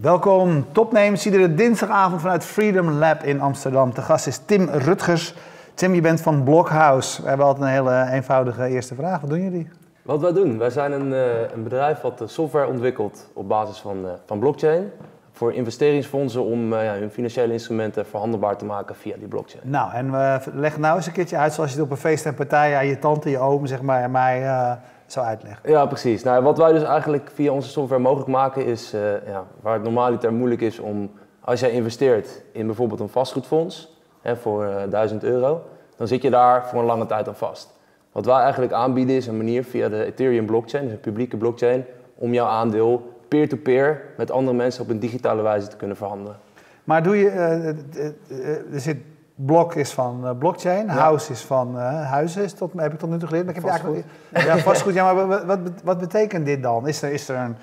Welkom, topnames. Iedere dinsdagavond vanuit Freedom Lab in Amsterdam. De gast is Tim Rutgers. Tim, je bent van Blockhouse. We hebben altijd een hele eenvoudige eerste vraag. Wat doen jullie? Wat wij doen? Wij zijn een, eh, een bedrijf wat software ontwikkelt op basis van, uh, van blockchain. Voor investeringsfondsen om uh, ja, hun financiële instrumenten verhandelbaar te maken via die blockchain. Nou, en we leggen nou eens een keertje uit zoals je het op een feest en partij aan je tante, je oom, zeg maar, en mij zou uitleggen. Ja, precies. Nou, wat wij dus eigenlijk via onze software mogelijk maken is, ja, waar het normaliter moeilijk is om, als jij investeert in bijvoorbeeld een vastgoedfonds hè, voor 1000 euro, dan zit je daar voor een lange tijd aan vast. Wat wij eigenlijk aanbieden is een manier via de Ethereum blockchain, dus een publieke blockchain, om jouw aandeel peer-to-peer met andere mensen op een digitale wijze te kunnen verhandelen. Maar doe je, uh, er zit blok is van blockchain, house is van huizen, is tot, heb ik tot nu toe geleerd. Maar ik heb vastgoed. Ja, vastgoed. Ja, maar wat, wat, betekent dit dan? Is er, is er een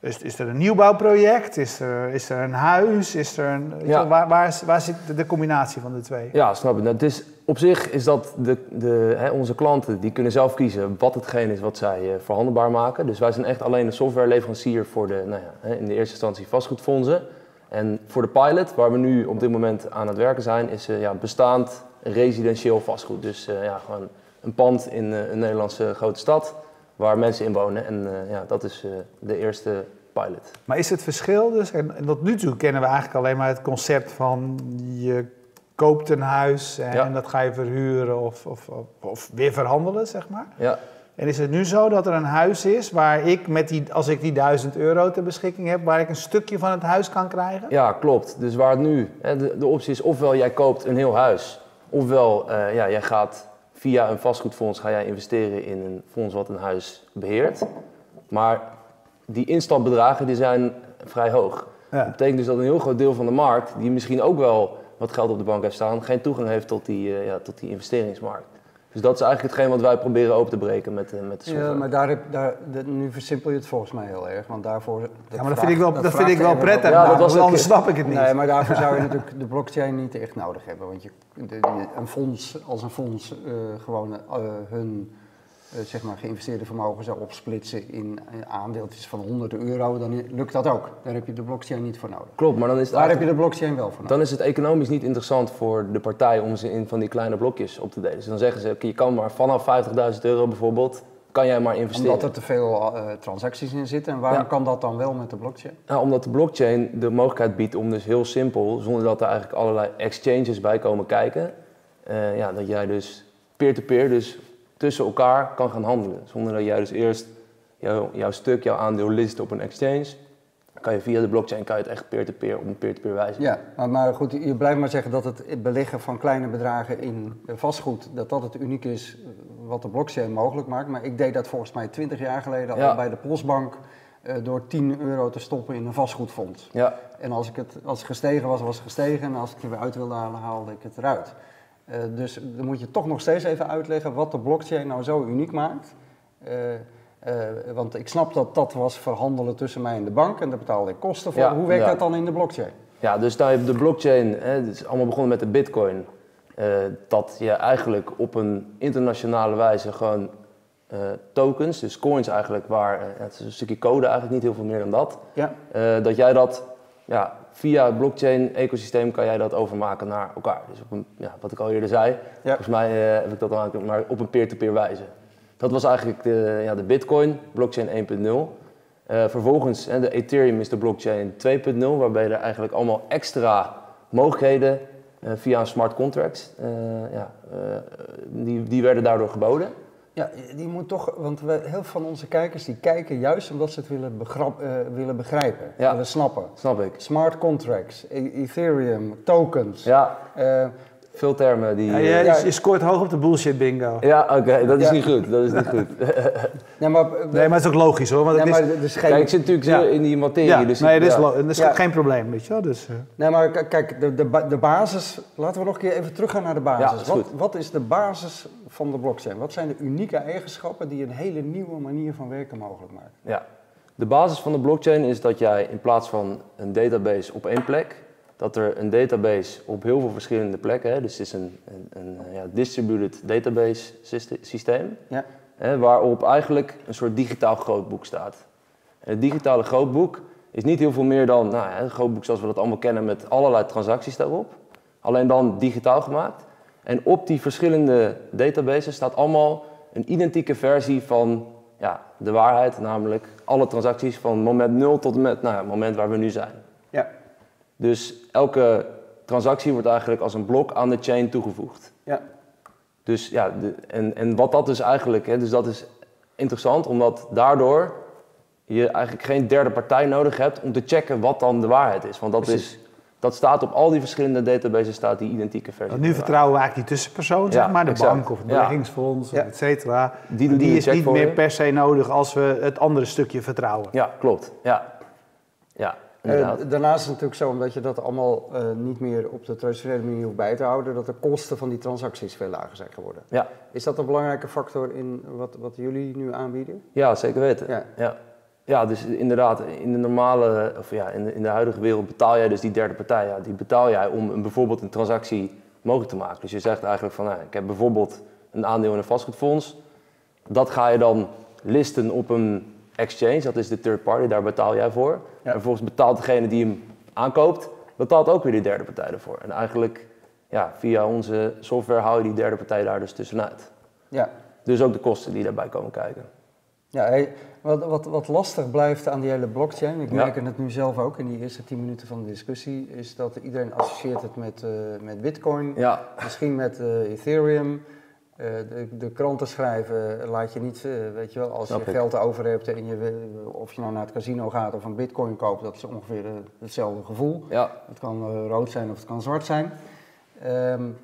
is, is er een nieuwbouwproject? Is er, is er een huis? Is er een, ja. waar, waar, waar, zit de, combinatie van de twee? Ja, snap ik. Nou, is, op zich is dat de, de, hè, onze klanten die kunnen zelf kiezen wat hetgeen is wat zij uh, verhandelbaar maken. Dus wij zijn echt alleen een softwareleverancier voor de, nou ja, hè, in de eerste instantie vastgoedfondsen. En voor de pilot, waar we nu op dit moment aan het werken zijn, is uh, ja, bestaand residentieel vastgoed. Dus uh, ja, gewoon een pand in een Nederlandse grote stad waar mensen in wonen. En ja, dat is de eerste pilot. Maar is het verschil dus, en, en, tot nu toe kennen we eigenlijk alleen maar het concept van je koopt een huis en, ja. en dat ga je verhuren of, of, of, of, weer verhandelen, zeg maar. Ja. En is het nu zo dat er een huis is waar ik, met die, als ik die 1000 euro ter beschikking heb, waar ik een stukje van het huis kan krijgen? Ja, klopt. Dus waar het nu, hè, de, de optie is ofwel jij koopt een heel huis, ofwel uh, ja, jij gaat via een vastgoedfonds ga jij investeren in een fonds wat een huis beheert. Maar die instapbedragen die zijn vrij hoog. Ja. Dat betekent dus dat een heel groot deel van de markt, die misschien ook wel wat geld op de bank heeft staan, geen toegang heeft tot die, uh, ja, tot die investeringsmarkt. Dus dat is eigenlijk hetgeen wat wij proberen open te breken met, uh, met de software. Ja, maar daar heb, daar, de, nu versimpel je het volgens mij heel erg. Want daarvoor, ja, maar dat vind ik wel, dat, dat vind ik wel prettig. Ja, dat was anders snap ik het niet. Nee, maar daarvoor zou je natuurlijk de blockchain niet echt nodig hebben. Want je, de, een fonds, als een fonds uh, gewoon uh, hun zeg maar geïnvesteerde vermogen zou opsplitsen in aandeeltjes van honderden euro, dan lukt dat ook. Daar heb je de blockchain niet voor nodig. Klopt, maar dan is het Daar heb je de blockchain wel voor nodig. Dan is het economisch niet interessant voor de partij om ze in van die kleine blokjes op te delen. Dus dan zeggen ze, je kan maar vanaf 50.000 euro bijvoorbeeld, kan jij maar investeren. Omdat er te veel uh, transacties in zitten. En waarom ja. kan dat dan wel met de blockchain? Nou, omdat de blockchain de mogelijkheid biedt om dus heel simpel, zonder dat er eigenlijk allerlei exchanges bij komen kijken, uh, ja, dat jij dus peer-to-peer, -peer, dus tussen elkaar kan gaan handelen. Zonder dat jij dus eerst jouw, jouw stuk, jouw aandeel list op een exchange. Kan je via de blockchain kan je het echt peer-to-peer op een peer-to-peer wijze. Ja, maar, maar, goed, je blijft maar zeggen dat het beleggen van kleine bedragen in vastgoed, dat dat het uniek is wat de blockchain mogelijk maakt. Maar ik deed dat volgens mij 20 jaar geleden ja. al bij de Postbank uh, door 10 euro te stoppen in een vastgoedfonds. Ja. En als, ik het, als het gestegen was, was het gestegen. En als ik het er weer uit wilde halen, haalde ik het eruit. Uh, dus dan moet je toch nog steeds even uitleggen wat de blockchain nou zo uniek maakt. Uh, uh, want ik snap dat dat was verhandelen tussen mij en de bank en daar betaalde ik kosten voor. Ja, Hoe werkt ja. dat dan in de blockchain? Ja, dus daar heb de blockchain, hè, het is allemaal begonnen met de bitcoin. dat je eigenlijk op een internationale wijze gewoon tokens, dus coins eigenlijk, waar het is een stukje code eigenlijk niet heel veel meer dan dat. Ja. dat jij dat ja, via het blockchain-ecosysteem kan jij dat overmaken naar elkaar. Dus op een, ja, wat ik al eerder zei, ja. volgens mij uh, heb ik dat dan maar op een peer-to-peer -peer wijze. Dat was eigenlijk de, ja, de Bitcoin, blockchain 1.0. Uh, vervolgens, hè, de Ethereum is de blockchain 2.0, waarbij er eigenlijk allemaal extra mogelijkheden uh, via een smart contracts, ja, die, die werden daardoor geboden. Ja, die moet toch, want we, heel veel van onze kijkers die kijken juist omdat ze het willen, begrap, uh, willen begrijpen, ja. willen snappen. Snap ik. Smart contracts, e Ethereum, tokens. Ja. Uh, veel termen die... Ja, je, ja, je, scoort hoog op de bullshit bingo. Ja, oké, okay, dat is ja. niet goed. Dat is niet goed. nee, maar, nee, maar het is ook logisch hoor. Want nee, het is, maar is geen... Kijk, ik zit natuurlijk ja. in die materie. Ja, dus nee, dat is, dat is geen probleem, weet je wel. Dus, uh. Nee, maar kijk, de, de, de basis... Laten we nog een keer even teruggaan naar de basis. Is wat, wat is de basis van de blockchain? Wat zijn de unieke eigenschappen die een hele nieuwe manier van werken mogelijk maken? Ja, de basis van de blockchain is dat jij in plaats van een database op één plek dat er een database op heel veel verschillende plekken, hè, dus het is een, een, een ja, distributed database systeem, ja. hè, waarop eigenlijk een soort digitaal grootboek staat. En het digitale grootboek is niet heel veel meer dan nou, een grootboek zoals we dat allemaal kennen met allerlei transacties daarop. Alleen dan digitaal gemaakt. En op die verschillende databases staat allemaal een identieke versie van ja, de waarheid, namelijk alle transacties van moment 0 tot en met nou, het moment waar we nu zijn. Dus elke transactie wordt eigenlijk als een blok aan de chain toegevoegd. Ja. Dus ja, de, en, en wat dat dus eigenlijk, hè, dus dat is interessant, omdat daardoor je eigenlijk geen derde partij nodig hebt om te checken wat dan de waarheid is. Want dat, is, dat staat op al die verschillende databases, staat die identieke versie. Want nu vertrouwen we eigenlijk die tussenpersoon, zeg maar, de bank of het beleggingsfonds, ja. et cetera. Die, die, is niet meer per se nodig als we het andere stukje vertrouwen. Ja, klopt. Ja. Ja, uh, daarnaast is het natuurlijk zo, omdat je dat allemaal uh, niet meer op de traditionele manier hoeft bij te houden, dat de kosten van die transacties veel lager zijn geworden. Ja. Is dat een belangrijke factor in wat, wat jullie nu aanbieden? Ja, zeker weten. Ja. ja. Ja, dus inderdaad, in de normale, of ja, in de, in de huidige wereld betaal jij dus die derde partij. Ja, die betaal jij om een, bijvoorbeeld een transactie mogelijk te maken. Dus je zegt eigenlijk van, nou, ik heb bijvoorbeeld een aandeel in een vastgoedfonds. Dat ga je dan listen op een exchange, dat is de third party, daar betaal jij voor. En vervolgens betaalt degene die hem aankoopt, betaalt ook weer die derde partij ervoor. En eigenlijk, ja, via onze software hou je die derde partij daar dus tussenuit. Ja. Dus ook de kosten die daarbij komen kijken. Ja, wat, wat, wat lastig blijft aan die hele blockchain, ik merk het nu zelf ook in die eerste tien minuten van de discussie, is dat iedereen associeert het met, uh, met bitcoin, ja. misschien met uh, Ethereum. Uh, de, de, kranten schrijven, laat je niet, weet je wel, als je geld over hebt en je, of je nou naar het casino gaat of een bitcoin koopt, dat is ongeveer hetzelfde gevoel. Ja. Het kan rood zijn of het kan zwart zijn. Um,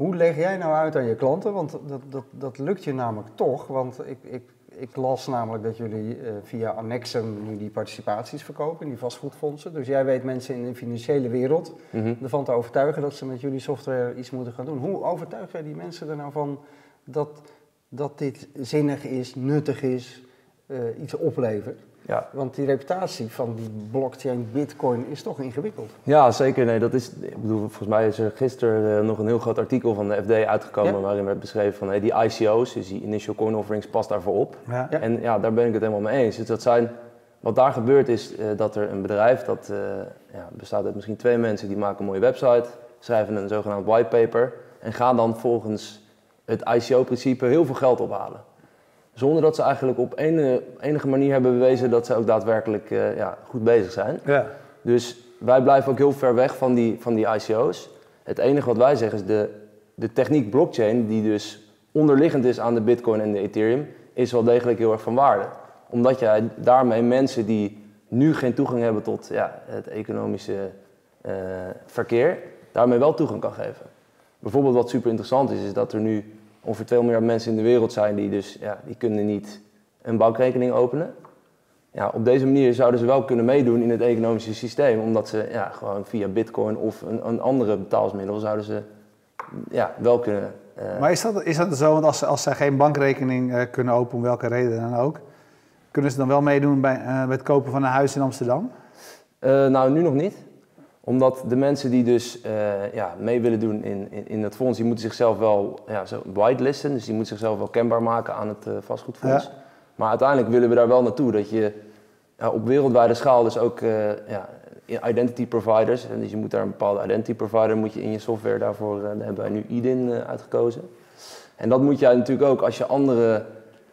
hoe leg jij nou uit aan je klanten? Want dat, dat, dat lukt je namelijk toch. Want ik, ik ik las namelijk dat jullie uh, via Annexum nu die participaties verkopen, die vastgoedfondsen. Dus jij weet mensen in de financiële wereld mm ervan te overtuigen dat ze met jullie software iets moeten gaan doen. Hoe overtuig jij die mensen er nou van dat, dat dit zinnig is, nuttig is, uh, iets oplevert? Ja. Want die reputatie van die blockchain, bitcoin, is toch ingewikkeld. Ja, zeker. Nee, dat is, ik bedoel, volgens mij is er gisteren uh, nog een heel groot artikel van de FD uitgekomen... waarin werd beschreven van hey, die ICO's, dus die initial coin offerings, past daarvoor op. Ja. En ja, daar ben ik het helemaal mee eens. Dus dat zijn, wat daar gebeurt is uh, dat er een bedrijf, dat uh, ja, bestaat uit misschien twee mensen... die maken een mooie website, schrijven een zogenaamd whitepaper... en gaan dan volgens het ICO-principe heel veel geld ophalen. Zonder dat ze eigenlijk op enige, enige manier hebben bewezen dat ze ook daadwerkelijk uh, ja, goed bezig zijn. Ja. Dus wij blijven ook heel ver weg van die, van die ICO's. Het enige wat wij zeggen is de, de techniek blockchain, die dus onderliggend is aan de Bitcoin en de Ethereum, is wel degelijk heel erg van waarde. Omdat jij daarmee mensen die nu geen toegang hebben tot ja, het economische uh, verkeer, daarmee wel toegang kan geven. Bijvoorbeeld wat super interessant is, is dat er nu ongeveer 2 miljard mensen in de wereld zijn die dus, ja, die kunnen niet een bankrekening openen. Ja, op deze manier zouden ze wel kunnen meedoen in het economische systeem, omdat ze ja, gewoon via bitcoin of een, een andere betaalsmiddel zouden ze ja, wel kunnen. Uh... Maar is dat, is dat zo, want als ze, als ze geen bankrekening uh, kunnen openen, om welke reden dan ook, kunnen ze dan wel meedoen bij, uh, bij het kopen van een huis in Amsterdam? nou, nu nog niet omdat de mensen die dus uh, ja, mee willen doen in, in, in, het fonds, die moeten zichzelf wel ja, zo whitelisten. Dus die moeten zichzelf wel kenbaar maken aan het uh, vastgoedfonds. Ja. Maar uiteindelijk willen we daar wel naartoe. Dat je ja, op wereldwijde schaal dus ook uh, ja, identity providers. En dus je moet daar een bepaalde identity provider moet je in je software daarvoor. daar hebben wij nu IDIN uitgekozen. En dat moet jij natuurlijk ook als je andere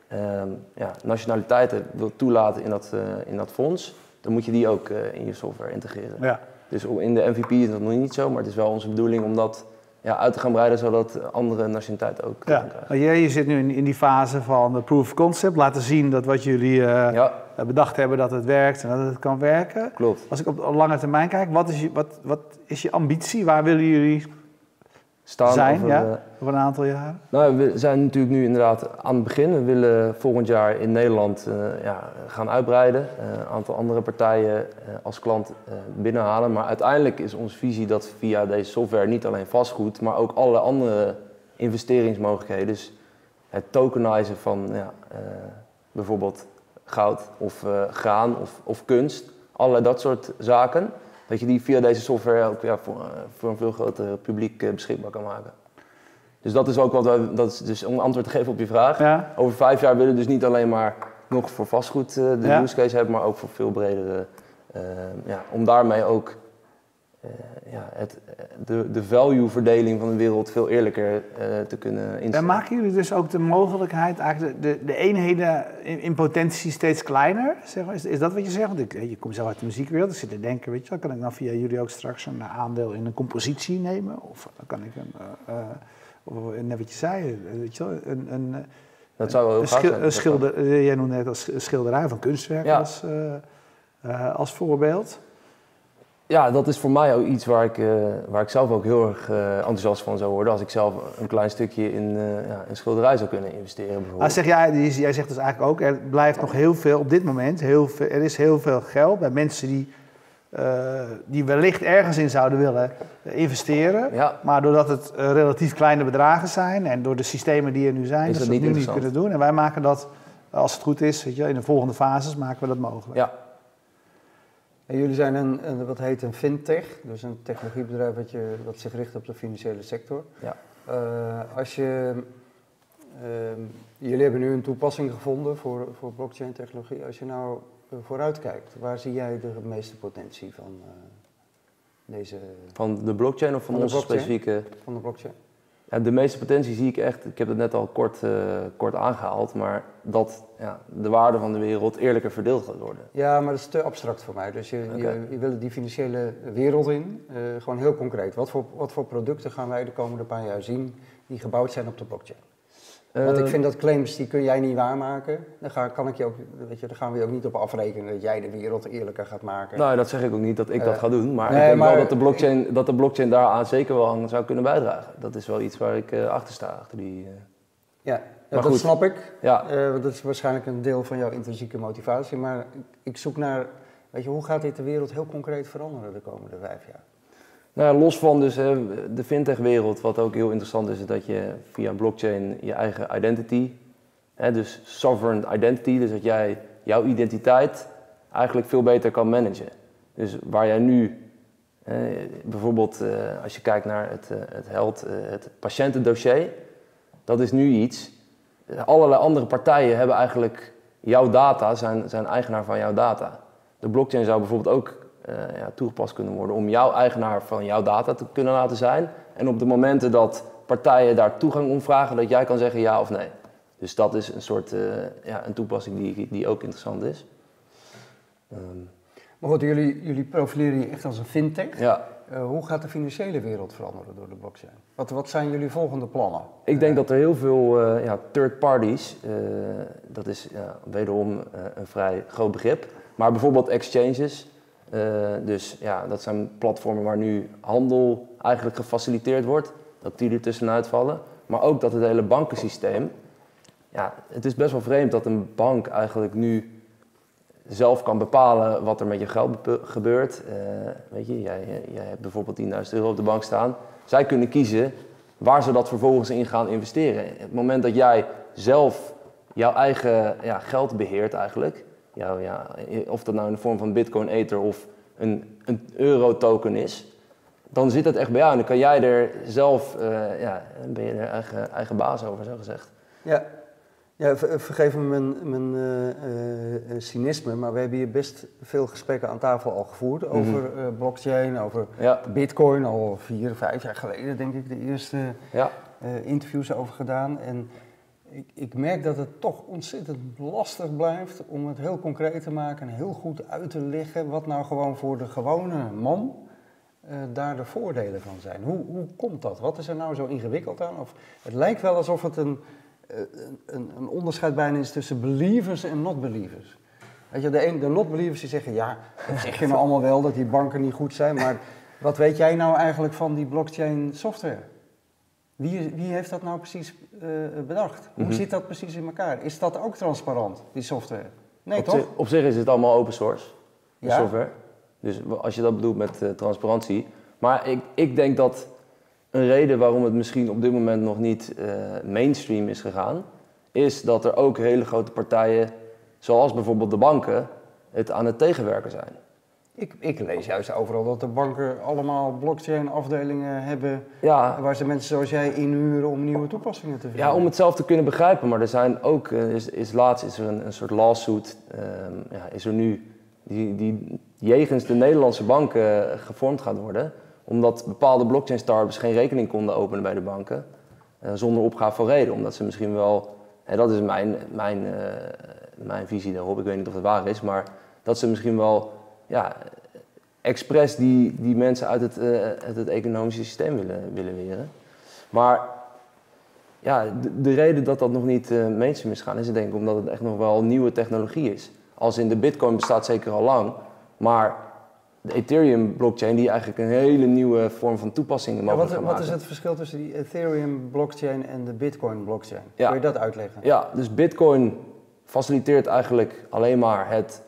ehm, ja, nationaliteiten wilt toelaten in dat, in dat fonds. Dan moet je die ook in je software integreren. Ja. Dus in de MVP is dat nog niet zo, maar het is wel onze bedoeling om dat ja, uit te gaan breiden, zodat andere nationaliteiten ook ja. krijgen. Je, je zit nu in, in, die fase van de proof of concept, laten zien dat wat jullie uh, ja. bedacht hebben, dat het werkt en dat het kan werken. Klopt. Als ik op, op lange termijn kijk, wat is, je, wat, wat is je ambitie? Waar willen jullie staan zijn over, ja, over een aantal jaren? Nou, we zijn natuurlijk nu inderdaad aan het begin. We willen volgend jaar in Nederland uh, ja, gaan uitbreiden. Uh, een aantal andere partijen uh, als klant binnenhalen. Maar uiteindelijk is onze visie dat via deze software niet alleen vastgoed, maar ook alle andere investeringsmogelijkheden. Dus het tokenizen van ja, bijvoorbeeld goud of graan of, of kunst. Allerlei dat soort zaken dat je die via deze software ook ja, voor, eh, voor een veel groter publiek eh, beschikbaar kan maken. Dus dat is ook wat we, dat is dus om antwoord te geven op je vraag. Ja. Over vijf jaar willen we dus niet alleen maar nog voor vastgoed uh, de ja. use case hebben, maar ook voor veel bredere ja, om daarmee ook ja, het, de, de value-verdeling van de wereld veel eerlijker uh, te kunnen instellen. En maken jullie dus ook de mogelijkheid, eigenlijk de, de eenheden in, in potentie steeds kleiner? Zeg maar. is, is dat wat je zegt? Want ik, je komt zelf uit de muziekwereld, ik zit te denken, weet je wel, kan ik dan via jullie ook straks een aandeel in een compositie nemen? Of dan kan ik een, uh, net wat je zei, weet je wel, een... een dat zou wel heel een, schil, zijn, een schilder, Jij noemde net als schilderij van kunstwerk ja. als, als voorbeeld. Ja, dat is voor mij ook iets waar ik, uh, waar ik zelf ook heel erg uh, enthousiast van zou worden. Als ik zelf een klein stukje in uh, ja, een schilderij zou kunnen investeren. Bijvoorbeeld. Ah, zeg jij, jij zegt dus eigenlijk ook, er blijft nog heel veel op dit moment, heel veel, er is heel veel geld bij mensen die, die wellicht ergens in zouden willen investeren. Ja. Maar doordat het relatief kleine bedragen zijn en door de systemen die er nu zijn, is dat het niet nu niet kunnen doen. En wij maken dat, als het goed is, weet je, in de volgende fases maken we dat mogelijk. Ja. En jullie zijn een, een, wat heet een fintech, dus een technologiebedrijf wat, je, wat zich richt op de financiële sector. Ja. Uh, als je, uh, jullie hebben nu een toepassing gevonden voor, voor blockchain technologie. Als je nou uh, vooruit kijkt, waar zie jij de meeste potentie van deze... Van de blockchain of van, van onze blockchain? specifieke... Van de blockchain. Ja, de meeste potentie zie ik echt, ik heb het net al kort, uh, kort aangehaald, maar dat ja, de waarde van de wereld eerlijker verdeeld gaat worden. Ja, maar dat is te abstract voor mij. Dus je, okay. je, je wil die financiële wereld in, uh, gewoon heel concreet. Wat voor, wat voor producten gaan wij de komende paar jaar zien die gebouwd zijn op de blockchain? Want ik vind dat claims, die kun jij niet waarmaken. Dan, ga, kan ik je ook, weet je, daar gaan we je ook niet op afrekenen dat jij de wereld eerlijker gaat maken. Nou, dat zeg ik ook niet dat ik dat ga doen. Maar nee, ik denk maar, wel dat de, blockchain, dat de blockchain daaraan zeker wel aan zou kunnen bijdragen. Dat is wel iets waar ik uh, achter sta. Achter die, uh... Ja, ja dat goed. snap ik. Ja. want dat is waarschijnlijk een deel van jouw intrinsieke motivatie. Maar ik zoek naar, weet je, hoe gaat dit de wereld heel concreet veranderen de komende vijf jaar? Nou, los van dus, de fintech-wereld, wat ook heel interessant is, is dat je via blockchain je eigen identity, hè, dus sovereign identity, dus dat jij jouw identiteit eigenlijk veel beter kan managen. Dus waar jij nu, hè, bijvoorbeeld uh, als je kijkt naar het, uh, het health, uh, het patiëntendossier, dat is nu iets. Allerlei andere partijen hebben eigenlijk jouw data, zijn, zijn eigenaar van jouw data. De blockchain zou bijvoorbeeld ook ja, toegepast kunnen worden om jouw eigenaar van jouw data te kunnen laten zijn. En op de momenten dat partijen daar toegang om vragen, dat jij kan zeggen ja of nee. Dus dat is een soort uh, ja, een toepassing die, die ook interessant is. Um, maar goed, jullie, jullie profileren je echt als een fintech. Ja. Uh, hoe gaat de financiële wereld veranderen door de blockchain? Wat, wat zijn jullie volgende plannen? Ik denk dat er heel veel ja, third parties, dat is wederom een vrij groot begrip, maar bijvoorbeeld exchanges, dus ja, dat zijn platformen waar nu handel eigenlijk gefaciliteerd wordt, dat die er tussenuit vallen. Maar ook dat het hele bankensysteem, ja, het is best wel vreemd dat een bank eigenlijk nu zelf kan bepalen wat er met je geld gebeurt. Uh, weet je, jij, jij hebt bijvoorbeeld 10.000 euro op de bank staan. Zij kunnen kiezen waar ze dat vervolgens in gaan investeren. Het moment dat jij zelf jouw eigen ja, geld beheert eigenlijk, jou, ja, of dat nou in de vorm van Bitcoin Ether of een, een euro-token is, dan zit het echt bij jou. En dan kan jij er zelf, uh, ja, ben je er eigen, eigen baas over, zo gezegd. Ja, ja vergeef me mijn, mijn uh, uh, cynisme, maar we hebben hier best veel gesprekken aan tafel al gevoerd mm -hmm. over blockchain, over ja. Bitcoin, al vier, vijf jaar geleden denk ik de eerste ja. interviews over gedaan. En ik, ik, merk dat het toch ontzettend lastig blijft om het heel concreet te maken en heel goed uit te leggen wat nou gewoon voor de gewone man uh, daar de voordelen van zijn. Hoe, hoe komt dat? Wat is er nou zo ingewikkeld aan? Of, het lijkt wel alsof het een, uh, een, een onderscheid bijna is tussen believers en not-believers. Weet je, de, een, de not-believers die zeggen, ja, dat zeg je nou allemaal wel dat die banken niet goed zijn, maar wat weet jij nou eigenlijk van die blockchain software? Wie, wie heeft dat nou precies uh, bedacht? Hoe mm -hmm. zit dat precies in elkaar? Is dat ook transparant, die software? Nee, op toch? Zich, op zich is het allemaal open source, de ja? software. Dus als je dat bedoelt met uh, transparantie. Maar ik, ik denk dat een reden waarom het misschien op dit moment nog niet uh, mainstream is gegaan, is dat er ook hele grote partijen, zoals bijvoorbeeld de banken, het aan het tegenwerken zijn. Ik, ik, lees juist overal dat de banken allemaal blockchain-afdelingen hebben. Ja. Waar ze mensen zoals jij inhuren om nieuwe toepassingen te vinden. Ja, om het zelf te kunnen begrijpen. Maar er zijn ook, is, is laatst is er een, een soort lawsuit, um, ja, is er nu, die, die jegens de Nederlandse banken gevormd gaat worden. Omdat bepaalde blockchain startups geen rekening konden openen bij de banken. zonder opgave van reden. Omdat ze misschien wel, en dat is mijn, mijn, mijn visie daarop, ik weet niet of het waar is, maar dat ze misschien wel ja, expres die, die mensen uit het, uh, het economische systeem willen, willen weren. Maar ja, de, de, reden dat dat nog niet uh, mainstream is gaan, is denk ik omdat het echt nog wel nieuwe technologie is. Als in de Bitcoin bestaat zeker al lang, maar de Ethereum blockchain die eigenlijk een hele nieuwe vorm van toepassingen mogelijk ja, wat, wat is het verschil tussen die Ethereum blockchain en de Bitcoin blockchain? Kun je dat uitleggen? Ja, dus Bitcoin faciliteert eigenlijk alleen maar het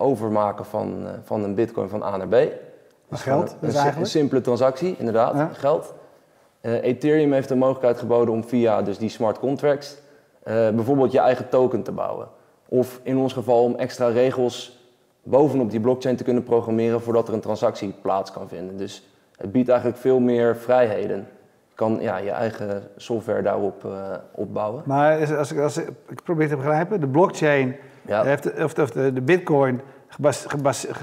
overmaken van, uh, van een bitcoin van A naar B. Dus geld, dus een, een, simpele transactie, inderdaad, geld. Uh, Ethereum heeft de mogelijkheid geboden om via dus die smart contracts uh, bijvoorbeeld je eigen token te bouwen. Of in ons geval om extra regels bovenop die blockchain te kunnen programmeren voordat er een transactie plaats kan vinden. Dus het biedt eigenlijk veel meer vrijheden. Je kan ja, je eigen software daarop uh, opbouwen. Maar als ik, als ik, ik probeer te begrijpen, de blockchain ja. heeft, of, of de, de bitcoin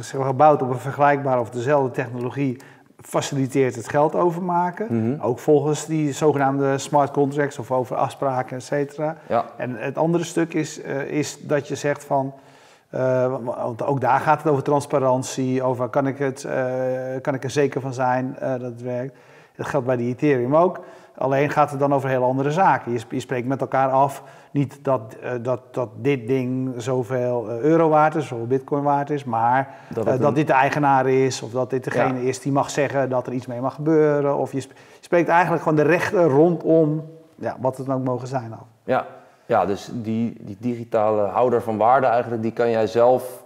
gebouwd op een vergelijkbare of dezelfde technologie faciliteert het geld overmaken. Mhm. Ook volgens die zogenaamde smart contracts of over afspraken, et cetera. Ja. En het andere stuk is, uh, is dat je zegt van... Uh, want ook daar gaat het over transparantie, over kan ik, het, uh, kan ik er zeker van zijn dat het werkt. Dat geldt bij die Ethereum ook. Alleen gaat het dan over heel andere zaken. Je, je spreekt met elkaar af, niet dat, uh, dat, dat dit ding zoveel uh, euro waard is, zoveel bitcoin waard is, maar dat, uh, dat dit de eigenaar is, of dat dit degene ja. is die mag zeggen dat er iets mee mag gebeuren. Of je, sp je spreekt eigenlijk gewoon de rechten rondom ja, wat het dan ook mogen zijn. Al. Ja. ja, dus die, die digitale houder van waarde eigenlijk, die kan jij zelf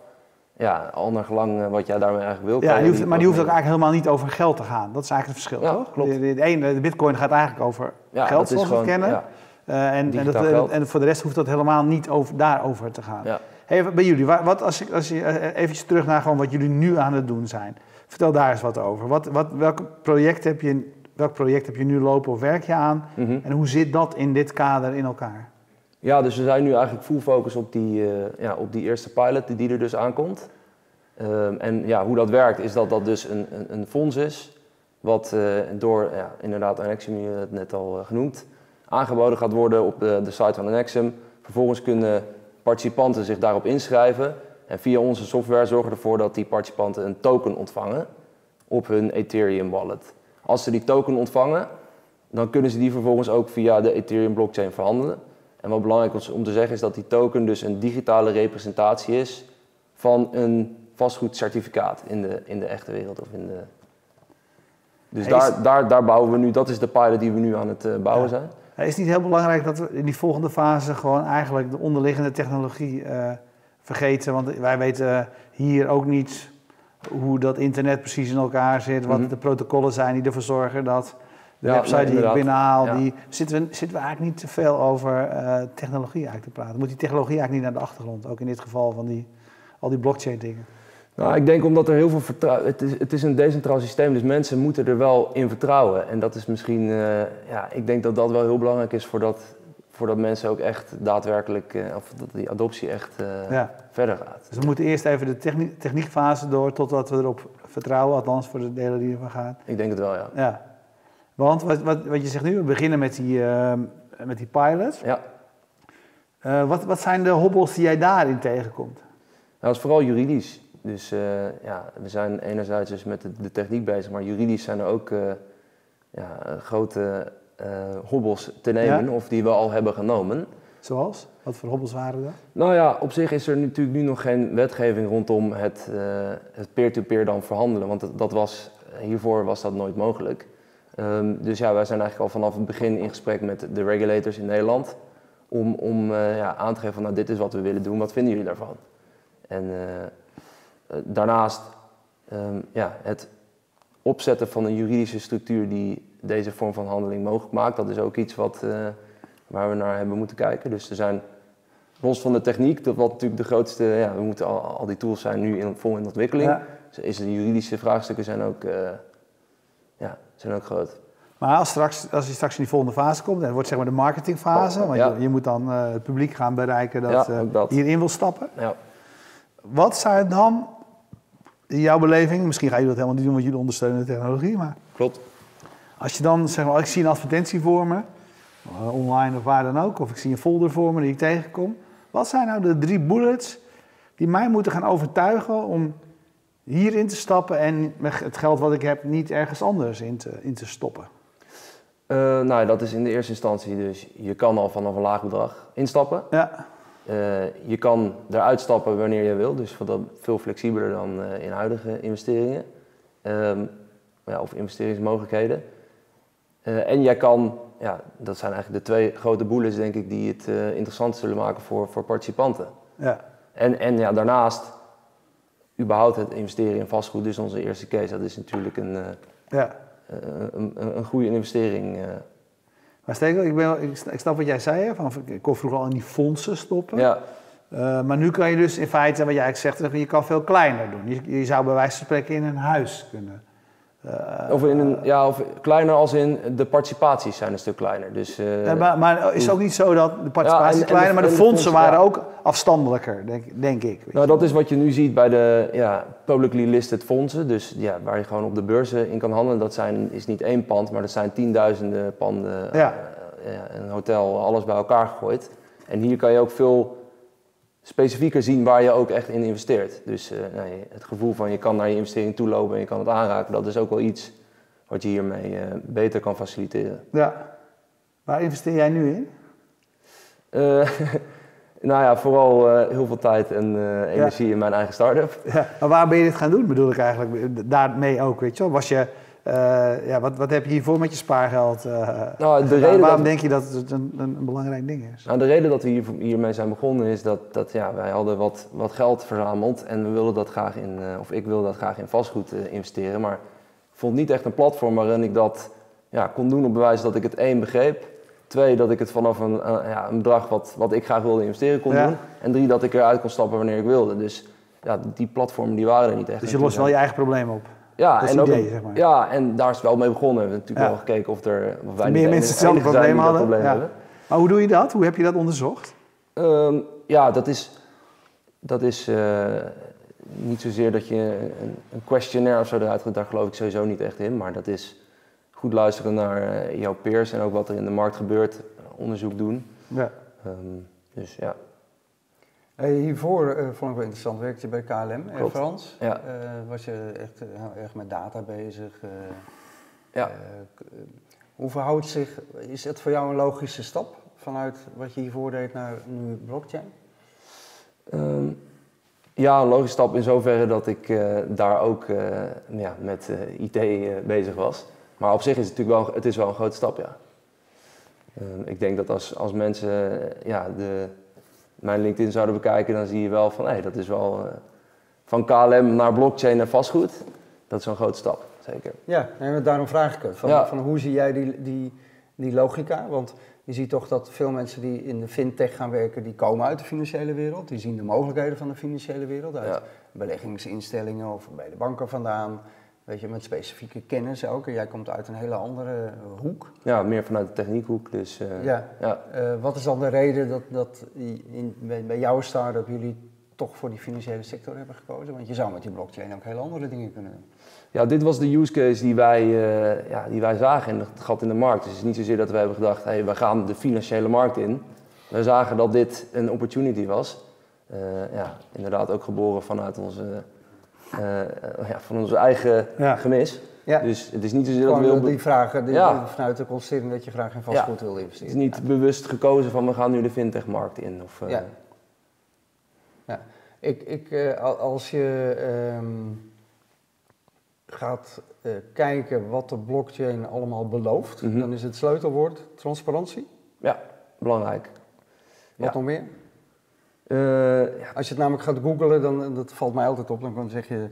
ja, al naar gelang wat jij daarmee eigenlijk wil. Ja, die hoeft, maar die hoeft ook eigenlijk helemaal niet over geld te gaan. Dat is eigenlijk het verschil, ja, toch? Klopt. De, de, ene, de bitcoin gaat eigenlijk over ja, geld, zoals we het kennen. Ja. Uh, en, en, dat, en, voor de rest hoeft dat helemaal niet over, daarover te gaan. Ja. Hey, bij jullie, wat, als, je, als je eventjes terug naar gewoon wat jullie nu aan het doen zijn. Vertel daar eens wat over. Wat, wat, welk, project heb je, welk project heb je nu lopen of werk je aan? Mm -hmm. En hoe zit dat in dit kader in elkaar? Ja, dus we zijn nu eigenlijk full focus op die, uh, ja, op die eerste pilot die er dus aankomt. Um, en ja, hoe dat werkt is dat dat dus een, een, een fonds is, wat uh, door, ja, inderdaad, Anexium, je het net al uh, genoemd, aangeboden gaat worden op de, de site van Anexium. Vervolgens kunnen participanten zich daarop inschrijven en via onze software zorgen ervoor dat die participanten een token ontvangen op hun Ethereum wallet. Als ze die token ontvangen, dan kunnen ze die vervolgens ook via de Ethereum blockchain verhandelen. En wat belangrijk is om te zeggen is dat die token dus een digitale representatie is van een vastgoedcertificaat in de, in de echte wereld. Of in de... Dus hey, daar, daar, daar bouwen we nu, dat is de pilot die we nu aan het uh, bouwen ja. zijn. Is het niet heel belangrijk dat we in die volgende fase gewoon eigenlijk de onderliggende technologie uh, vergeten? Want wij weten hier ook niet hoe dat internet precies in elkaar zit, wat mm -hmm. de protocollen zijn die ervoor zorgen dat de ja, website nee, die ik binnenhaal, ja. die, zitten, we, zitten we eigenlijk niet te veel over uh, technologie eigenlijk te praten. Moet die technologie eigenlijk niet naar de achtergrond, ook in dit geval van die, al die blockchain dingen? Nou, ik denk omdat er heel veel vertrouwen... Het is, het is een decentraal systeem, dus mensen moeten er wel in vertrouwen. En dat is misschien... Uh, ja, ik denk dat dat wel heel belangrijk is voordat, voordat mensen ook echt daadwerkelijk... Uh, of dat die adoptie echt ja. verder gaat. Dus we moeten eerst even de technie techniekfase door totdat we erop vertrouwen, althans voor de delen die ervan gaan. Ik denk het wel, ja. ja. Want wat, wat, wat je zegt nu, we beginnen met die, met die pilot. Ja. wat, wat zijn de hobbels die jij daarin tegenkomt? Nou, dat is vooral juridisch. Dus uh, ja, we zijn enerzijds dus met de, de, techniek bezig, maar juridisch zijn er ook uh, ja, grote uh, hobbels te nemen, ja? of die we al hebben genomen. Zoals? Wat voor hobbels waren dat? Nou ja, op zich is er natuurlijk nu nog geen wetgeving rondom het peer-to-peer -peer dan verhandelen, want dat, dat, was, hiervoor was dat nooit mogelijk. Um, dus ja, wij zijn eigenlijk al vanaf het begin in gesprek met de regulators in Nederland om, om ja, aan te geven van nou, dit is wat we willen doen, wat vinden jullie daarvan? En daarnaast um, ja, het opzetten van een juridische structuur die deze vorm van handeling mogelijk maakt, dat is ook iets wat, uh, waar we naar hebben moeten kijken. Dus er zijn, los van de techniek, dat wat natuurlijk de grootste, ja, we moeten al, al die tools zijn nu in, vol in ontwikkeling, ja. dus is de juridische vraagstukken zijn ook, zijn ook groot. Maar als, straks, als je straks in die volgende fase komt, dan wordt zeg maar de marketingfase, want ja. je, je, moet dan uh, het publiek gaan bereiken dat, ja, dat. hierin wil stappen. Ja. Wat zou dan in jouw beleving, misschien ga je dat helemaal niet doen, want jullie ondersteunen de technologie, maar... Klopt. Als je dan, zeg maar, ik zie een advertentie voor me, eh, online of waar dan ook, of ik zie een folder voor me die ik tegenkom. Wat zijn nou de drie bullets die mij moeten gaan overtuigen om hierin te stappen en met het geld wat ik heb niet ergens anders in te, in te stoppen? Uh, nou, dat is in de eerste instantie dus, je kan al vanaf een laag bedrag instappen. Ja. Uh, je kan eruit stappen wanneer je wil, dus dat veel flexibeler dan uh, in huidige investeringen. Um, ja, of investeringsmogelijkheden. en jij kan, ja, dat zijn eigenlijk de twee grote bullets denk ik die het interessant zullen maken voor, voor participanten. Ja. En, en ja, daarnaast, überhaupt het investeren in vastgoed, dus onze eerste case, dat is natuurlijk een, ja. een, een, een goede investering. Maar Stekel, ik, ben, ik snap wat jij zei, hè, van, ik kon vroeger al in die fondsen stoppen. Ja. Uh, maar nu kan je dus in feite, wat jij eigenlijk zegt, je kan veel kleiner doen. Je, je zou bij wijze van spreken in een huis kunnen. Uh, of, in een, ja, of kleiner als in de participaties zijn een stuk kleiner. Dus, ja, maar, maar, is het ook niet zo dat de participaties ja, en, kleiner, maar de, de fondsen, fondsen, waren ook afstandelijker, denk, denk ik. Nou, dat is wat je nu ziet bij de ja, publicly listed fondsen. Dus ja, waar je gewoon op de beurzen in kan handelen. Dat zijn, is niet één pand, maar dat zijn tienduizenden panden. Ja. een hotel, alles bij elkaar gegooid. En hier kan je ook veel specifieker zien waar je ook echt in investeert. Dus uh, nee, het gevoel van je kan naar je investering toe lopen en je kan het aanraken, dat is ook wel iets wat je hiermee uh, beter kan faciliteren. Ja. Waar investeer jij nu in? Uh, nou ja, vooral heel veel tijd en energie ja. in mijn eigen start-up. Ja. Maar waar ben je dit gaan doen, bedoel ik eigenlijk? Daarmee ook, weet je wel? Was je uh, ja, wat, wat heb je hiervoor met je spaargeld? Uh, nou, de reden waarom dat... denk je dat het een, een, belangrijk ding is? Nou, de reden dat we hier, hiermee zijn begonnen is dat, dat ja, wij hadden wat, wat geld verzameld en we wilden dat graag in, uh, of ik wilde dat graag in vastgoed investeren. Maar ik vond niet echt een platform waarin ik dat ja, kon doen op bewijs dat ik het één begreep. Twee, dat ik het vanaf een, ja, een bedrag wat, wat ik graag wilde investeren kon Ja. doen. En drie, dat ik eruit kon stappen wanneer ik wilde. Dus ja, die platformen die waren er niet echt. Dus je lost wel je eigen probleem op. ja, Dat en ook, idee, zeg maar. ja, en daar is het wel mee begonnen. We hebben natuurlijk wel gekeken of, er, of wij Meer mensen hetzelfde probleem hadden. probleem. Maar hoe doe je dat? Hoe heb je dat onderzocht? Ehm, ja, dat is, dat is eh, niet zozeer dat je een, een questionnaire of zo eruit gaat, daar geloof ik sowieso niet echt in. Maar dat is goed luisteren naar eh, jouw peers en ook wat er in de markt gebeurt, onderzoek doen. Ja. Ehm, dus ja, Hey, hiervoor eh, vond ik wel interessant, werkte je bij KLM, Air Klopt. France. Ja. Eh, was je echt eh, heel erg met data bezig. eh, Ja. eh, eh, hoe verhoudt zich, is het voor jou een logische stap vanuit wat je hiervoor deed naar nu blockchain? Ehm, ja, een logische stap in zoverre dat ik eh, daar ook eh, ja, met eh, IT eh, bezig was. Maar op zich is het natuurlijk wel, het is wel een grote stap, ja. Ehm, ik denk dat als, als mensen eh, ja, de, mijn LinkedIn zouden bekijken, dan zie je wel van, hé, dat is wel eh, van KLM naar blockchain en vastgoed. Dat is een grote stap, zeker. Ja, maar daarom vraag ik het. Van, Ja. van hoe zie jij die, die, die logica? Want je ziet toch dat veel mensen die in de fintech gaan werken, die komen uit de financiële wereld. Die zien de mogelijkheden van de financiële wereld, uit Ja. beleggingsinstellingen of bij de banken vandaan. Weet je, met specifieke kennis ook. En jij komt uit een hele andere hoek. Ja, meer vanuit de techniekhoek, dus eh, Ja. ja. Eh, wat is dan de reden dat, dat in, bij, bij jouw start-up jullie toch voor die financiële sector hebben gekozen? Want je zou met die blockchain ook hele andere dingen kunnen doen. Ja, dit was de use case die wij, eh, ja, die wij zagen in het gat in de markt. Dus het is niet zozeer dat we hebben gedacht, hey, we gaan de financiële markt in. We zagen dat dit een opportunity was. Ja, inderdaad ook geboren vanuit onze, ja, van onze eigen gemis. Ja. Dus het is niet zozeer dat we heel die vragen die, Ja. vanuit de constatering dat je graag in vastgoed wil het investeren. is niet bewust gekozen van we gaan nu de fintech-markt in. Of, eh, Ja. Ja. Ik, ik, eh, al- als je ehm, gaat eh, kijken wat de blockchain allemaal belooft, Mhm. dan is het sleutelwoord transparantie. ja, belangrijk. Wat nog meer? Eh, Als je het namelijk gaat googlen, dan dat valt mij altijd op, dan kan zeg je,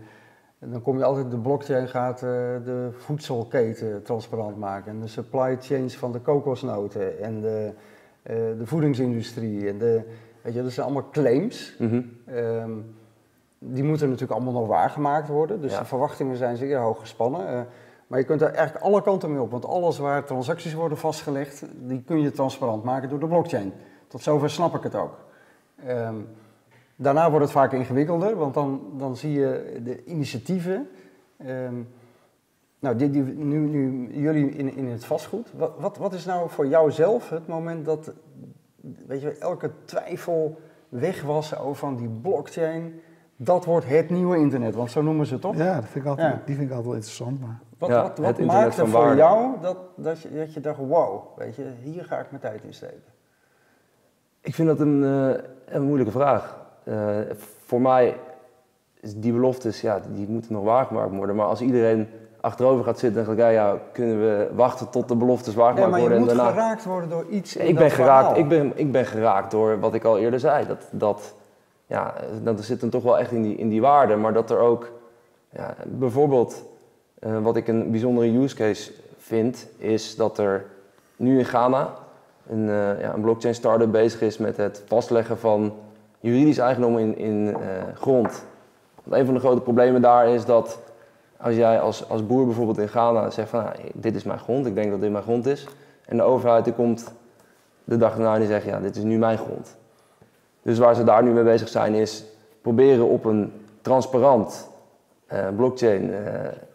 dan kom je altijd, de blockchain gaat eh, de voedselketen transparant maken en de supply chains van de kokosnoten en de, eh, de voedingsindustrie en de, weet je, dat zijn allemaal claims. mhm. Ehm, die moeten natuurlijk allemaal nog waargemaakt worden, dus Ja. de verwachtingen zijn zeer hoog gespannen. Maar je kunt er eigenlijk alle kanten mee op, want alles waar transacties worden vastgelegd, die kun je transparant maken door de blockchain. Tot zover snap ik het ook. Ehm, Daarna wordt het vaak ingewikkelder, want dan, dan zie je de initiatieven. Ehm, nou, die, die, nu, nu jullie in, in het vastgoed. Wat, wat, wat is nou voor jou zelf het moment dat weet je, elke twijfel weg was over van die blockchain? Dat wordt het nieuwe internet, want zo noemen ze het toch? Ja, dat vind ik altijd, die vind ik altijd wel interessant. Maar... Wat, wat, wat maakte voor jou dat, dat, je, dat je dacht, wow, weet je, hier ga ik mijn tijd in steken? Ik vind dat een, uh, een moeilijke vraag. Uh, voor mij die beloftes, ja, die moeten nog waargemaakt worden. Maar als iedereen achterover gaat zitten en gaat kijken, ja, kunnen we wachten tot de beloftes waargemaakt worden. Ja, maar je moet geraakt worden door iets in ik ben geraakt, ik ben, ik ben geraakt door wat ik al eerder zei. Dat, dat, ja, dat zit dan toch wel echt in die, in die waarde. Maar dat er ook, ja, bijvoorbeeld, uh, wat ik een bijzondere use case vind, is dat er nu in Ghana een, uh, ja, een blockchain startup bezig is met het vastleggen van juridisch eigendom in, in uh, grond. Want een van de grote problemen daar is dat als jij als, als boer bijvoorbeeld in Ghana zegt van nou, dit is mijn grond, ik denk dat dit mijn grond is. En de overheid komt de dag daarna en die zegt ja, dit is nu mijn grond. Dus waar ze daar nu mee bezig zijn is proberen op een transparant uh, blockchain uh,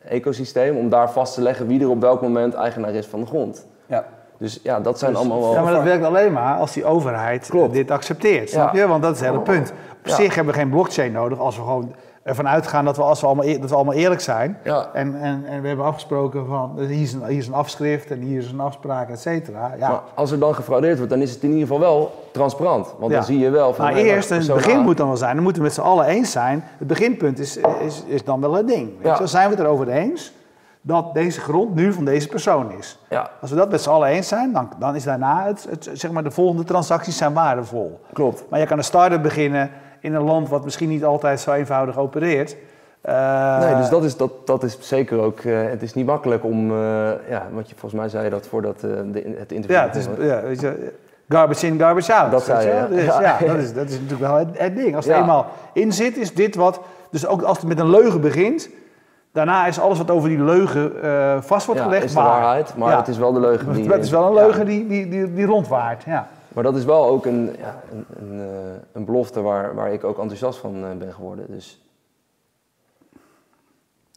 ecosysteem om daar vast te leggen wie er op welk moment eigenaar is van de grond. Ja. Dus ja, dat zijn dus, allemaal wel... Ja, maar dat werkt alleen maar als die overheid Klopt. dit accepteert, snap je? Want dat is het hele punt. Op ja. zich hebben we geen blockchain nodig als we gewoon ervan uitgaan dat we, als we, allemaal, dat we allemaal eerlijk zijn. Ja. En, en, en we hebben afgesproken van hier is, een, hier is een afschrift en hier is een afspraak, et cetera. Ja. Maar als er dan gefraudeerd wordt, dan is het in ieder geval wel transparant. Want dan zie je wel van... Maar eerst, het begin moet dan wel zijn, dan moeten we met z'n allen eens zijn. Het beginpunt is, is, is dan wel het ding. Zo zijn we het erover eens dat deze grond nu van deze persoon is. Ja. Als we dat met z'n allen eens zijn, dan, dan is daarna het, het, zeg maar de volgende transacties zijn waardevol. Klopt. Maar je kan een start-up beginnen in een land wat misschien niet altijd zo eenvoudig opereert. Uh, nee, dus dat is, dat, dat is zeker ook. Uh, het is niet makkelijk om. Uh, ja, wat je volgens mij zei dat voordat de, het interview. Ja, het is, ja, weet je, garbage in, garbage out. Dat zei je. Dus, ja. ja, dat, is, dat is natuurlijk wel het, het ding. Als het eenmaal in zit, is dit wat. Dus ook als het met een leugen begint, Daarna is alles wat over die leugen uh, vast wordt ja, gelegd. is de waarheid, maar het is wel de leugen die... Het is wel een leugen die, die, die, die rondwaart, ja. Maar dat is wel ook een, ja, een, een, uh, een belofte waar, waar ik ook enthousiast van uh, ben geworden. Dus.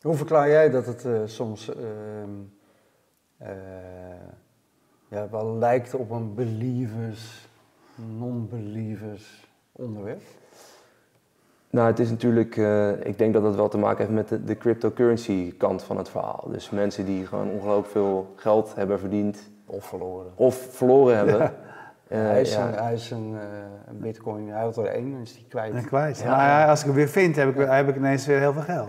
Hoe verklaar jij dat het soms ehm, ja, wel lijkt op een believers, non-believers onderwerp? Nou, het is natuurlijk, uh, ik denk dat dat wel te maken heeft met de, de, cryptocurrency kant van het verhaal. Dus mensen die gewoon ongelooflijk veel geld hebben verdiend. Of verloren. Of verloren hebben. Ja. Uh, hij is, ja. een, hij is een, uh, een, bitcoin, hij had er één, dan is die kwijt. En kwijt. Ja. Nou, als ik hem weer vind, heb ik, heb ik ineens weer heel veel geld.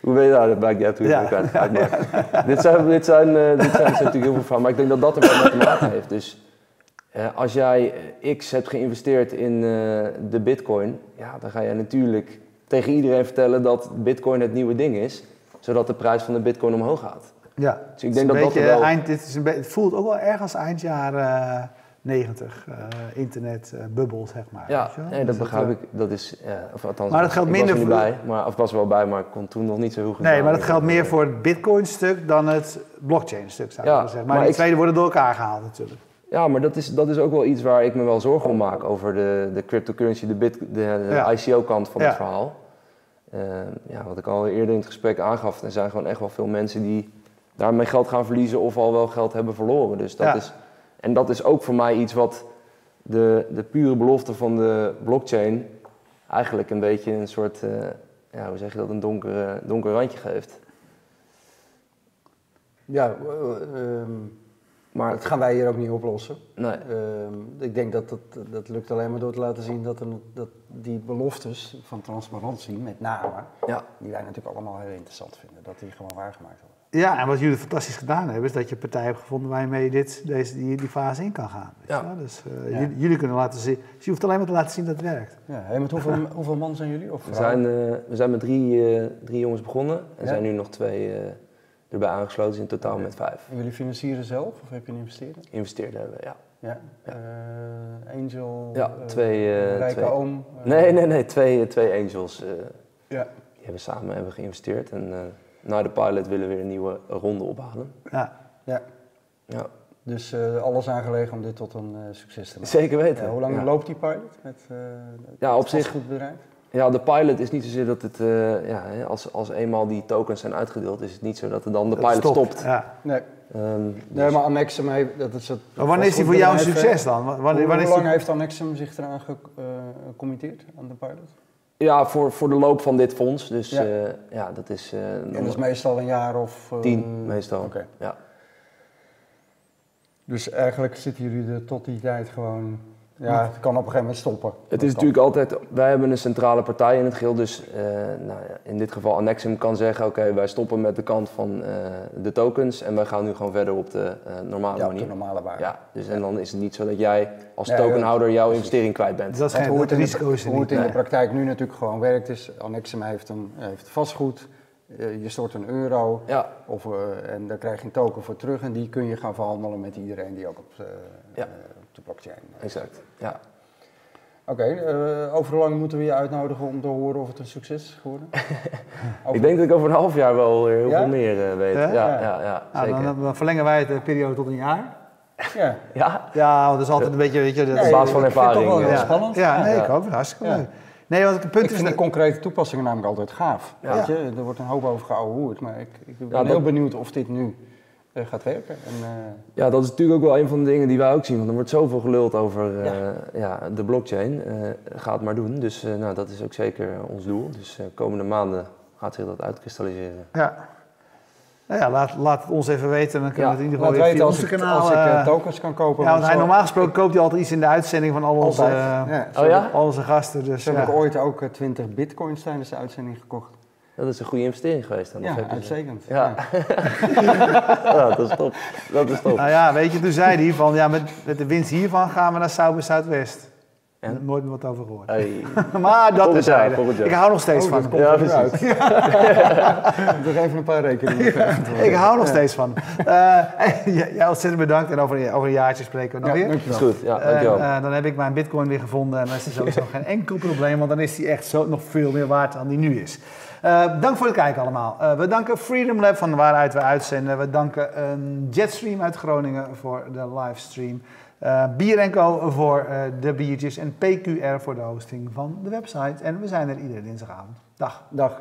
Hoe weet je dat? Dat maakt niet uit hoe je het kwijt dit, zijn, dit, zijn, dit zijn natuurlijk heel veel van, maar ik denk dat dat er wel mee te maken heeft. Dus uh, als jij X hebt geïnvesteerd in uh, de bitcoin, ja, dan ga je natuurlijk tegen iedereen vertellen dat bitcoin het nieuwe ding is, zodat de prijs van de bitcoin omhoog gaat. Ja, dus ik denk dat dat wel... eind, dit is een het voelt ook wel erg als eind jaren 90, uh, internetbubbel, zeg maar. Ja, nee, dat dus begrijp ik. Dat is, ja, of althans, maar dat geldt minder was er niet bij, maar, of was er wel bij, maar ik kon toen nog niet zo goed Nee, maar dat geldt meer voor het bitcoin-stuk dan het blockchain-stuk, zou ik ja, zeggen. Maar, maar die twee worden door elkaar gehaald natuurlijk. Ja, maar dat is, dat is ook wel iets waar ik me wel zorgen om maak over de, de cryptocurrency, de, bit, de, ICO-kant van het verhaal. Uh, ja, wat ik al eerder in het gesprek aangaf, er zijn gewoon echt wel veel mensen die daarmee geld gaan verliezen of al wel geld hebben verloren. Dus dat is, en dat is ook voor mij iets wat de, de pure belofte van de blockchain eigenlijk een beetje een soort, uh, ja, hoe zeg je dat, een donker, donker randje geeft. Ja, um maar dat gaan wij hier ook niet oplossen. Nee. Uh, ik denk dat dat, dat lukt alleen maar door te laten zien dat, er, dat die beloftes van transparantie, met name, ja. die wij natuurlijk allemaal heel interessant vinden, dat die gewoon waargemaakt worden. Ja, en wat jullie fantastisch gedaan hebben, is dat je partij hebt gevonden waarmee je dit, deze, die, die fase in kan gaan. Weet ja. Dus uh, ja. jullie, jullie, kunnen laten zien, dus je hoeft alleen maar te laten zien dat het werkt. Ja, hey, met hoeveel, hoeveel man zijn jullie? Of we, zijn, uh, we zijn met drie, uh, drie jongens begonnen en zijn nu nog twee erbij aangesloten is in totaal met vijf. En jullie financieren zelf of heb je een investeerder? Investeerder hebben ja. Ja, ja. Uh, angel, ja, twee, uh, rijke twee. oom. Uh, nee, nee, nee, twee, twee angels. ja. Die hebben samen hebben geïnvesteerd en na de pilot willen we weer een nieuwe ronde ophalen. Ja. Ja. ja. Dus alles aangelegen om dit tot een succes te maken. Zeker weten. Hoe lang ja. loopt die pilot met ja, op zich, goed bedrijf? Ja, de pilot is niet zozeer dat het, ja, als, als eenmaal die tokens zijn uitgedeeld, is het niet zo dat er dan de pilot stopt. stopt. Ja. Nee. Um, nee, maar Annexum, heeft, dat is het. Maar wanneer is die voor jou een succes dan? Wanneer, wanneer, hoe, lang die... heeft Annexum zich eraan gecommitteerd, aan de pilot? Ja, voor, voor de loop van dit fonds. Dus ja, ja. Uh, ja dat is... Uh, en dat is meestal een jaar of... Uh, tien, meestal. Oké. Okay. Ja. Dus eigenlijk zitten jullie er tot die tijd gewoon... Ja, het kan op een gegeven moment stoppen. Het is natuurlijk altijd... Wij hebben een centrale partij in het geheel. Dus uh, nou ja, in dit geval Annexum kan zeggen... Oké, okay, wij stoppen met de kant van de tokens... en wij gaan nu gewoon verder op de normale ja, manier. de normale waarde. Ja, dus en dan is het niet zo dat jij als nee, tokenhouder jouw precies. investering kwijt bent. Dat is geen, hoe het, risico is Hoe het in de praktijk nu natuurlijk gewoon werkt is... Annexum heeft, een, heeft vastgoed... Uh, je stort een euro ja. of, uh, en daar krijg je een token voor terug en die kun je gaan verhandelen met iedereen die ook op, uh, ja. De blockchain Exact, ja. Oké, okay, over hoe lang moeten we je uitnodigen om te horen of het een succes is geworden? ik denk dat ik over een half jaar wel heel ja? veel meer weet. Ja, ja, ja, ja nou, zeker. Dan, dan, verlengen wij de periode tot een jaar. Ja, ja? ja want dat is altijd een beetje, weet je... Op basis van ervaring. Ik vind het toch wel heel spannend. Ja, nee, ik ook. Hartstikke leuk. Nee, want het punt ik vind is de concrete toepassingen namelijk altijd gaaf. Ja. Weet je? Er wordt een hoop over geouwehoerd, maar ik, ik ben Ja, heel dat- benieuwd of dit nu eh, gaat werken. En, eh, Ja, dat is natuurlijk ook wel een van de dingen die wij ook zien. Want er wordt zoveel geluld over eh, Ja. ja, de blockchain. Eh, ga het maar doen. Dus eh, nou, dat is ook zeker ons doel. Dus eh, komende maanden gaat zich dat uitkristalliseren. Ja. Nou ja, laat, laat het ons even weten. Dan kunnen Ja, we het in ieder geval weten via als onze ik, kanaal... als ik eh, eh, tokens kan kopen. ja, want hij, normaal gesproken koopt hij altijd iets in de uitzending van al onze, eh, ja. Oh ja? al onze gasten. Dus, Zo heb ja. ik ooit ook eh, 20 bitcoins tijdens de uitzending gekocht. Dat is een goede investering geweest dan. of Ja, heb je ze- uitstekend. Ja. Ja, dat is top. Dat is top. Nou ja, weet je, toen zei hij van, ja, met, met de winst hiervan gaan we naar South by Southwest. En? Nooit meer wat over gehoord. Hey. maar dat is jaar. Ik hou nog steeds Oh, van hem. Ja, precies. uit. Nog even een paar rekeningen. Ik hou nog steeds van hem. Eh, jij jij ontzettend bedankt en over, een- over een jaartje spreken we nog Ja, weer. dankjewel. Is goed, ja, dankjewel. eh, dan heb ik mijn bitcoin weer gevonden en dan is er sowieso geen enkel probleem, want dan is die echt zo, nog veel meer waard dan die nu is. Eh, dank voor het kijken allemaal. Eh, we danken Freedom Lab van waaruit we uitzenden. We danken Jetstream uit Groningen voor de livestream. Eh Bier Co voor de biertjes en PQR voor de hosting van de website. En we zijn er iedere dinsdagavond. Dag. Dag.